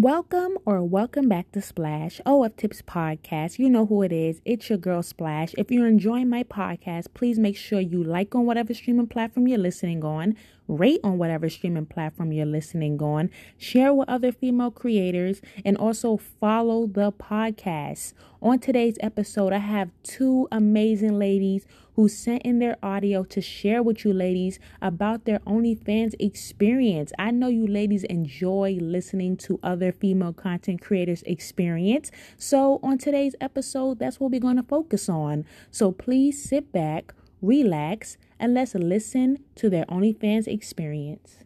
Welcome or welcome back to Splash O of Tips podcast. You know who it is. It's your girl Splash. If you're enjoying my podcast, please make sure you like on whatever streaming platform you're listening on, rate on whatever streaming platform you're listening on, share with other female creators, and also follow the podcast. On today's episode, I have two amazing ladies who sent in their audio to share with you ladies about their OnlyFans experience. I know you ladies enjoy listening to other female content creators' experience. So, on today's episode, that's what we're going to focus on. So, please sit back, relax, and let's listen to their OnlyFans experience.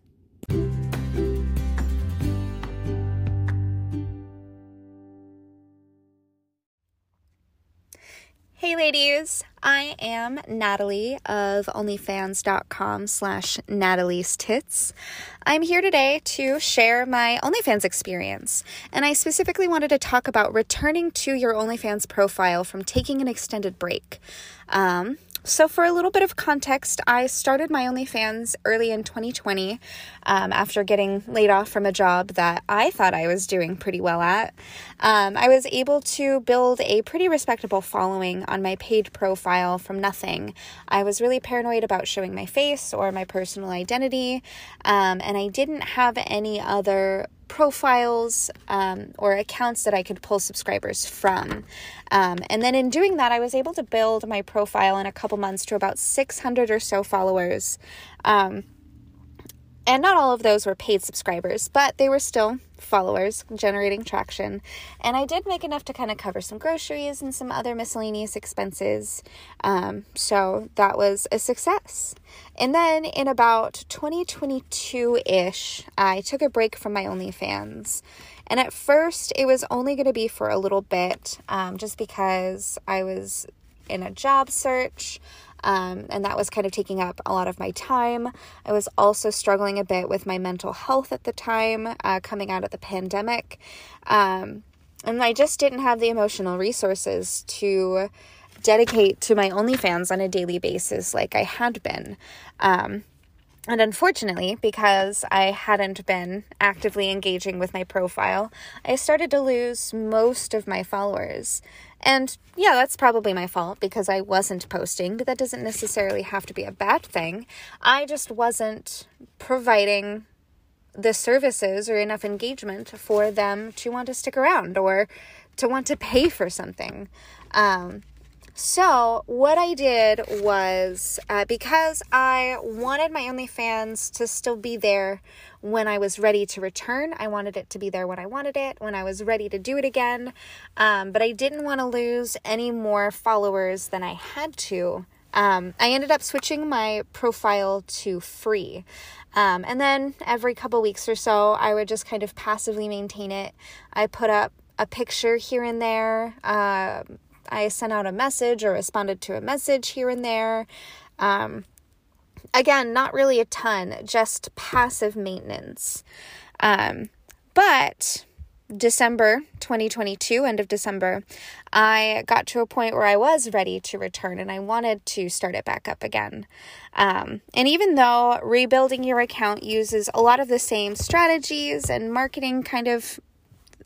Hey ladies, I am Natalie of OnlyFans.com slash Natalie's Tits. I'm here today to share my OnlyFans experience, and I specifically wanted to talk about returning to your OnlyFans profile from taking an extended break. Um, so, for a little bit of context, I started my OnlyFans early in 2020 um, after getting laid off from a job that I thought I was doing pretty well at. Um, I was able to build a pretty respectable following on my paid profile from nothing. I was really paranoid about showing my face or my personal identity, um, and I didn't have any other profiles um, or accounts that I could pull subscribers from. Um, and then in doing that, I was able to build my profile in a couple months to about 600 or so followers. Um, and not all of those were paid subscribers, but they were still followers generating traction. And I did make enough to kind of cover some groceries and some other miscellaneous expenses. Um, so that was a success. And then in about 2022 ish, I took a break from my OnlyFans. And at first, it was only going to be for a little bit, um, just because I was in a job search. Um, and that was kind of taking up a lot of my time. I was also struggling a bit with my mental health at the time, uh, coming out of the pandemic. Um, and I just didn't have the emotional resources to dedicate to my OnlyFans on a daily basis like I had been. Um, and unfortunately, because I hadn't been actively engaging with my profile, I started to lose most of my followers. And yeah, that's probably my fault because I wasn't posting, but that doesn't necessarily have to be a bad thing. I just wasn't providing the services or enough engagement for them to want to stick around or to want to pay for something. Um, so, what I did was uh, because I wanted my OnlyFans to still be there when I was ready to return, I wanted it to be there when I wanted it, when I was ready to do it again. Um, but I didn't want to lose any more followers than I had to. Um, I ended up switching my profile to free. Um, and then every couple weeks or so, I would just kind of passively maintain it. I put up a picture here and there. Uh, I sent out a message or responded to a message here and there. Um, again, not really a ton, just passive maintenance. Um, but December 2022, end of December, I got to a point where I was ready to return and I wanted to start it back up again. Um, and even though rebuilding your account uses a lot of the same strategies and marketing kind of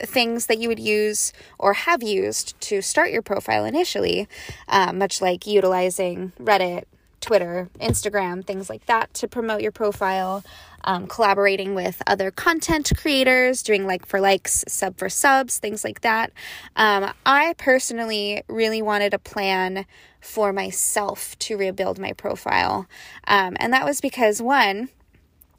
things that you would use or have used to start your profile initially, uh, much like utilizing Reddit, Twitter, Instagram, things like that to promote your profile, um, collaborating with other content creators, doing like for likes, sub for subs, things like that. Um, I personally really wanted a plan for myself to rebuild my profile. Um, and that was because, one,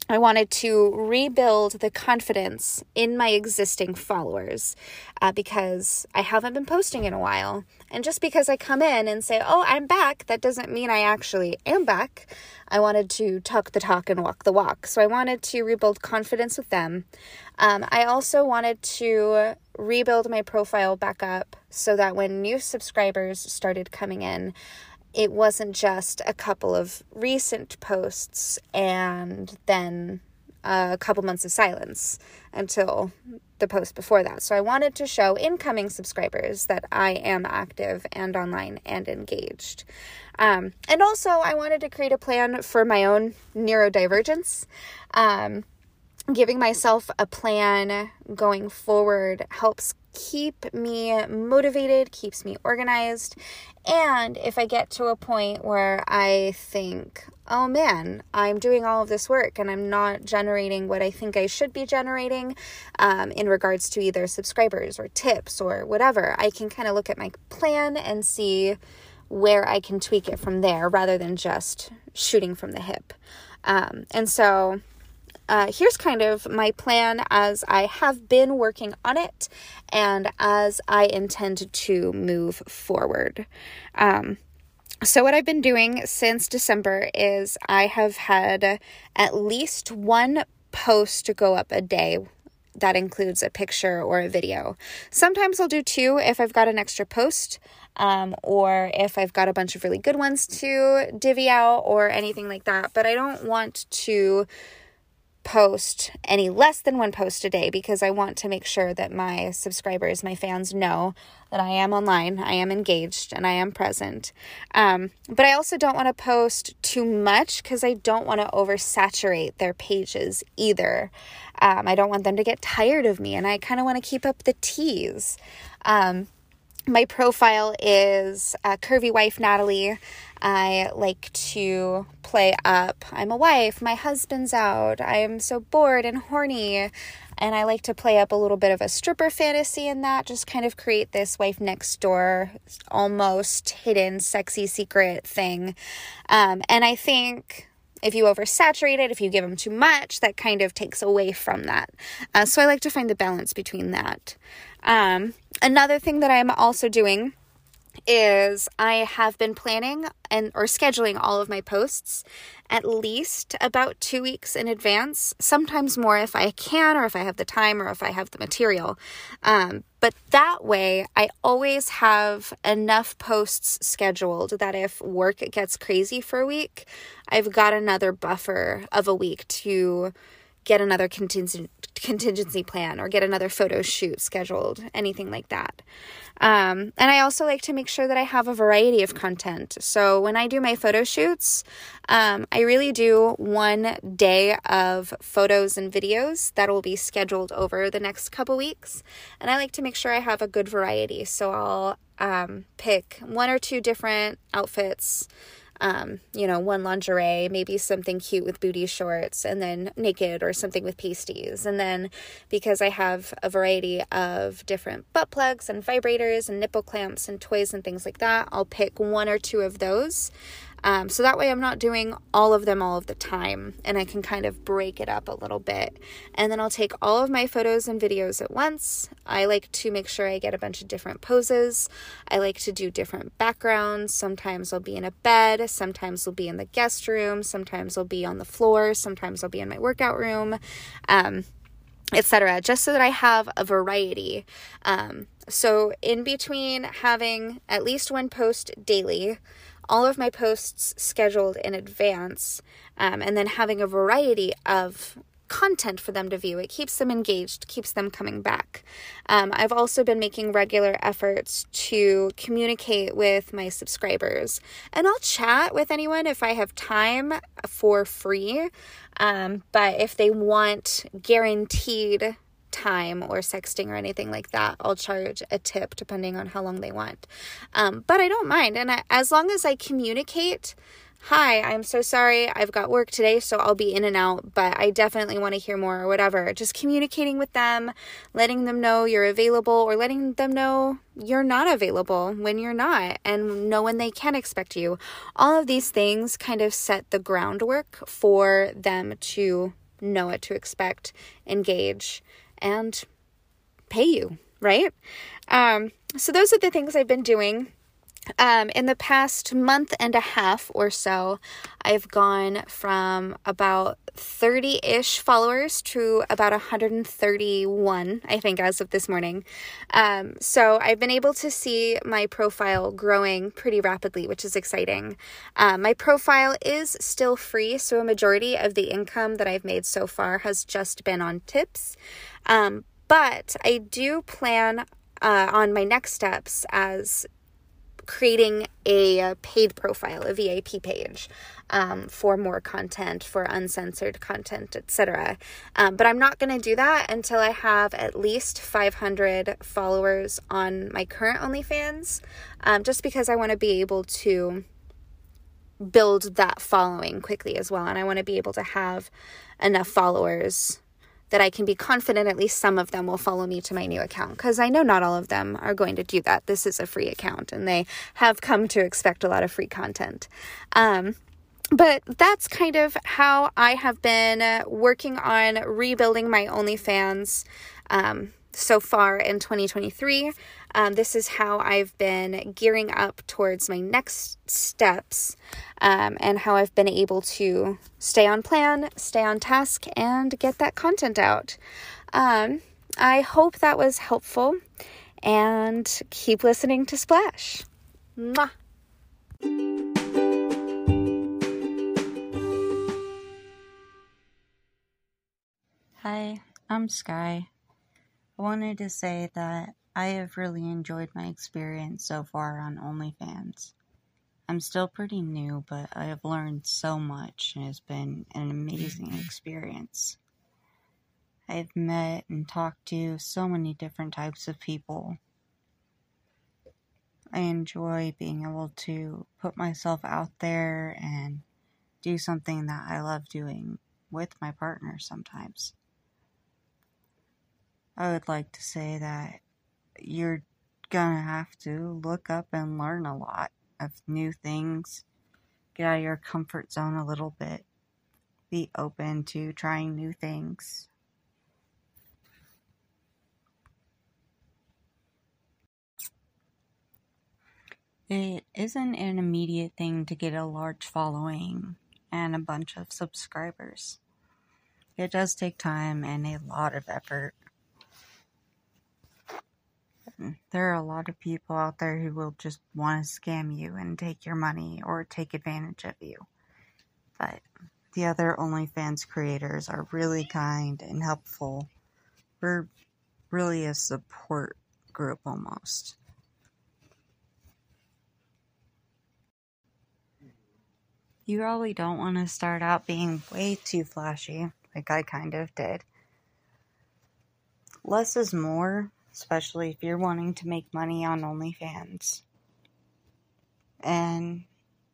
I wanted to rebuild the confidence in my existing followers uh, because I haven't been posting in a while. And just because I come in and say, oh, I'm back, that doesn't mean I actually am back. I wanted to talk the talk and walk the walk. So I wanted to rebuild confidence with them. Um, I also wanted to rebuild my profile back up so that when new subscribers started coming in, it wasn't just a couple of recent posts and then a couple months of silence until the post before that. So I wanted to show incoming subscribers that I am active and online and engaged. Um, and also, I wanted to create a plan for my own neurodivergence. Um, giving myself a plan going forward helps keep me motivated, keeps me organized. And if I get to a point where I think, oh man, I'm doing all of this work and I'm not generating what I think I should be generating um, in regards to either subscribers or tips or whatever, I can kind of look at my plan and see where I can tweak it from there rather than just shooting from the hip. Um, and so uh, here's kind of my plan as I have been working on it and as I intend to move forward. Um, so, what I've been doing since December is I have had at least one post to go up a day that includes a picture or a video. Sometimes I'll do two if I've got an extra post, um, or if I've got a bunch of really good ones to divvy out, or anything like that. But I don't want to post any less than one post a day because I want to make sure that my subscribers, my fans know that I am online, I am engaged, and I am present. Um, but I also don't want to post too much because I don't want to oversaturate their pages either. Um, I don't want them to get tired of me, and I kind of want to keep up the tease. Um, my profile is Curvy Wife Natalie. I like to play up. I'm a wife, my husband's out, I am so bored and horny. And I like to play up a little bit of a stripper fantasy in that, just kind of create this wife next door, almost hidden, sexy secret thing. Um, and I think if you oversaturate it, if you give them too much, that kind of takes away from that. Uh, so I like to find the balance between that. Um, another thing that I'm also doing is I have been planning and or scheduling all of my posts at least about 2 weeks in advance, sometimes more if I can or if I have the time or if I have the material. Um, but that way, I always have enough posts scheduled that if work gets crazy for a week, I've got another buffer of a week to get another contingent contingency plan or get another photo shoot scheduled, anything like that. Um, and I also like to make sure that I have a variety of content. So when I do my photo shoots, um, I really do one day of photos and videos that will be scheduled over the next couple weeks. And I like to make sure I have a good variety. So I'll um, pick one or two different outfits um, you know, one lingerie, maybe something cute with booty shorts, and then naked or something with pasties. And then because I have a variety of different butt plugs and vibrators and nipple clamps and toys and things like that, I'll pick one or two of those um, so that way I'm not doing all of them all of the time and I can kind of break it up a little bit. And then I'll take all of my photos and videos at once. I like to make sure I get a bunch of different poses. I like to do different backgrounds. Sometimes I'll be in a bed, sometimes I'll be in the guest room, sometimes I'll be on the floor, sometimes I'll be in my workout room. Um, etc just so that i have a variety um, so in between having at least one post daily all of my posts scheduled in advance um, and then having a variety of content for them to view. It keeps them engaged, keeps them coming back. Um, I've also been making regular efforts to communicate with my subscribers, and I'll chat with anyone if I have time for free. Um, but if they want guaranteed time or sexting or anything like that, I'll charge a tip depending on how long they want. Um, but I don't mind. And I, as long as I communicate, hi, I'm so sorry, I've got work today, so I'll be in and out, but I definitely want to hear more or whatever. Just communicating with them, letting them know you're available, or letting them know you're not available when you're not, and know when they can expect you. All of these things kind of set the groundwork for them to know what to expect, engage, and pay you, right? Um, so, those are the things I've been doing. Um, in the past month and a half or so, I've gone from about 30 ish followers to about 131, I think, as of this morning. Um, so I've been able to see my profile growing pretty rapidly, which is exciting. Um, my profile is still free, so a majority of the income that I've made so far has just been on tips. Um, but I do plan uh, on my next steps as creating a paid profile, a VIP page um, for more content, for uncensored content, etc. Um, but I'm not going to do that until I have at least 500 followers on my current OnlyFans, um, just because I want to be able to build that following quickly as well. And I want to be able to have enough followers that I can be confident at least some of them will follow me to my new account because I know not all of them are going to do that. This is a free account and they have come to expect a lot of free content. Um, but that's kind of how I have been working on rebuilding my OnlyFans um, so far in 2023. Um, this is how I've been gearing up towards my next steps um, and how I've been able to stay on plan, stay on task, and get that content out. Um, I hope that was helpful and keep listening to Splash. Mwah. Hi, I'm Sky. I wanted to say that I have really enjoyed my experience so far on OnlyFans. I'm still pretty new, but I have learned so much and it's been an amazing experience. I've met and talked to so many different types of people. I enjoy being able to put myself out there and do something that I love doing with my partner sometimes. I would like to say that you're gonna have to look up and learn a lot of new things, get out of your comfort zone a little bit, be open to trying new things. It isn't an immediate thing to get a large following and a bunch of subscribers. It does take time and a lot of effort there are a lot of people out there who will just want to scam you and take your money or take advantage of you. But the other OnlyFans creators are really kind and helpful. We're really a support group almost. You probably don't want to start out being way too flashy, like I kind of did. Less is more, especially if you're wanting to make money on OnlyFans. And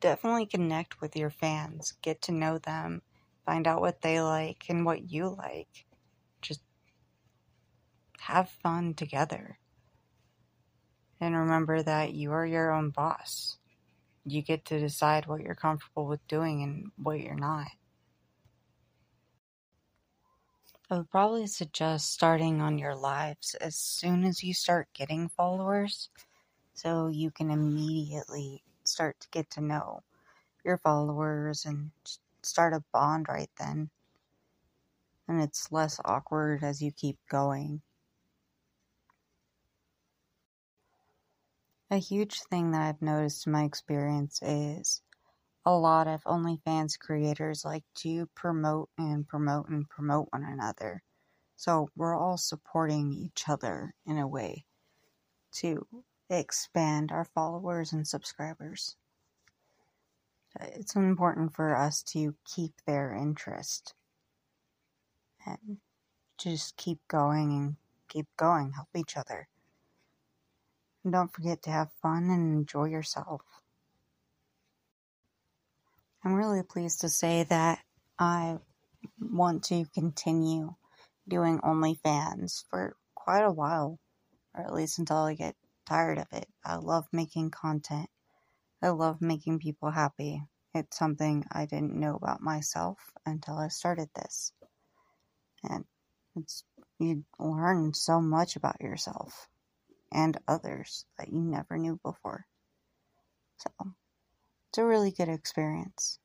definitely connect with your fans, get to know them, find out what they like and what you like. Just have fun together. And remember that you are your own boss. You get to decide what you're comfortable with doing and what you're not. I would probably suggest starting on your lives as soon as you start getting followers so you can immediately start to get to know your followers and start a bond right then. And it's less awkward as you keep going. A huge thing that I've noticed in my experience is a lot of OnlyFans creators like to promote and promote and promote one another. So we're all supporting each other in a way to expand our followers and subscribers. Uh, it's important for us to keep their interest and just keep going and keep going, help each other. And don't forget to have fun and enjoy yourself. I'm really pleased to say that I want to continue doing OnlyFans for quite a while, or at least until I get tired of it. I love making content. I love making people happy. It's something I didn't know about myself until I started this. And it's you learn so much about yourself and others that you never knew before. So a really good experience.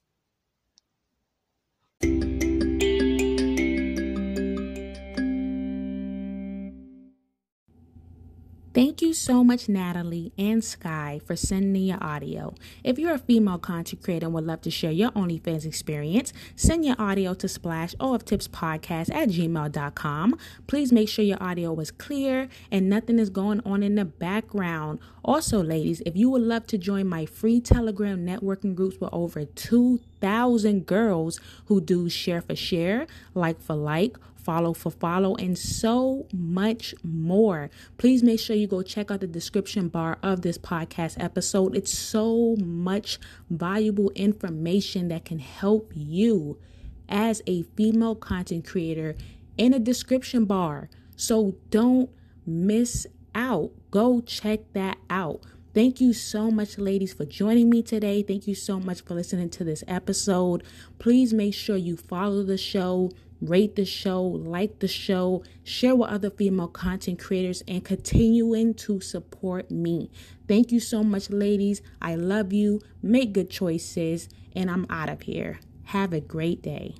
Thank you so much, Natalie and Sky, for sending your audio. If you're a female content creator and would love to share your OnlyFans experience, send your audio to splash of tips podcast at gmail.com. Please make sure your audio is clear and nothing is going on in the background. Also, ladies, if you would love to join my free Telegram networking groups with over 2,000 girls who do share for share, like for like, follow for follow, and so much more. Please make sure you go check out the description bar of this podcast episode. It's so much valuable information that can help you as a female content creator in a description bar. So don't miss out. Go check that out. Thank you so much, ladies, for joining me today. Thank you so much for listening to this episode. Please make sure you follow the show rate the show, like the show, share with other female content creators, and continuing to support me. Thank you so much, ladies. I love you. Make good choices, and I'm out of here. Have a great day.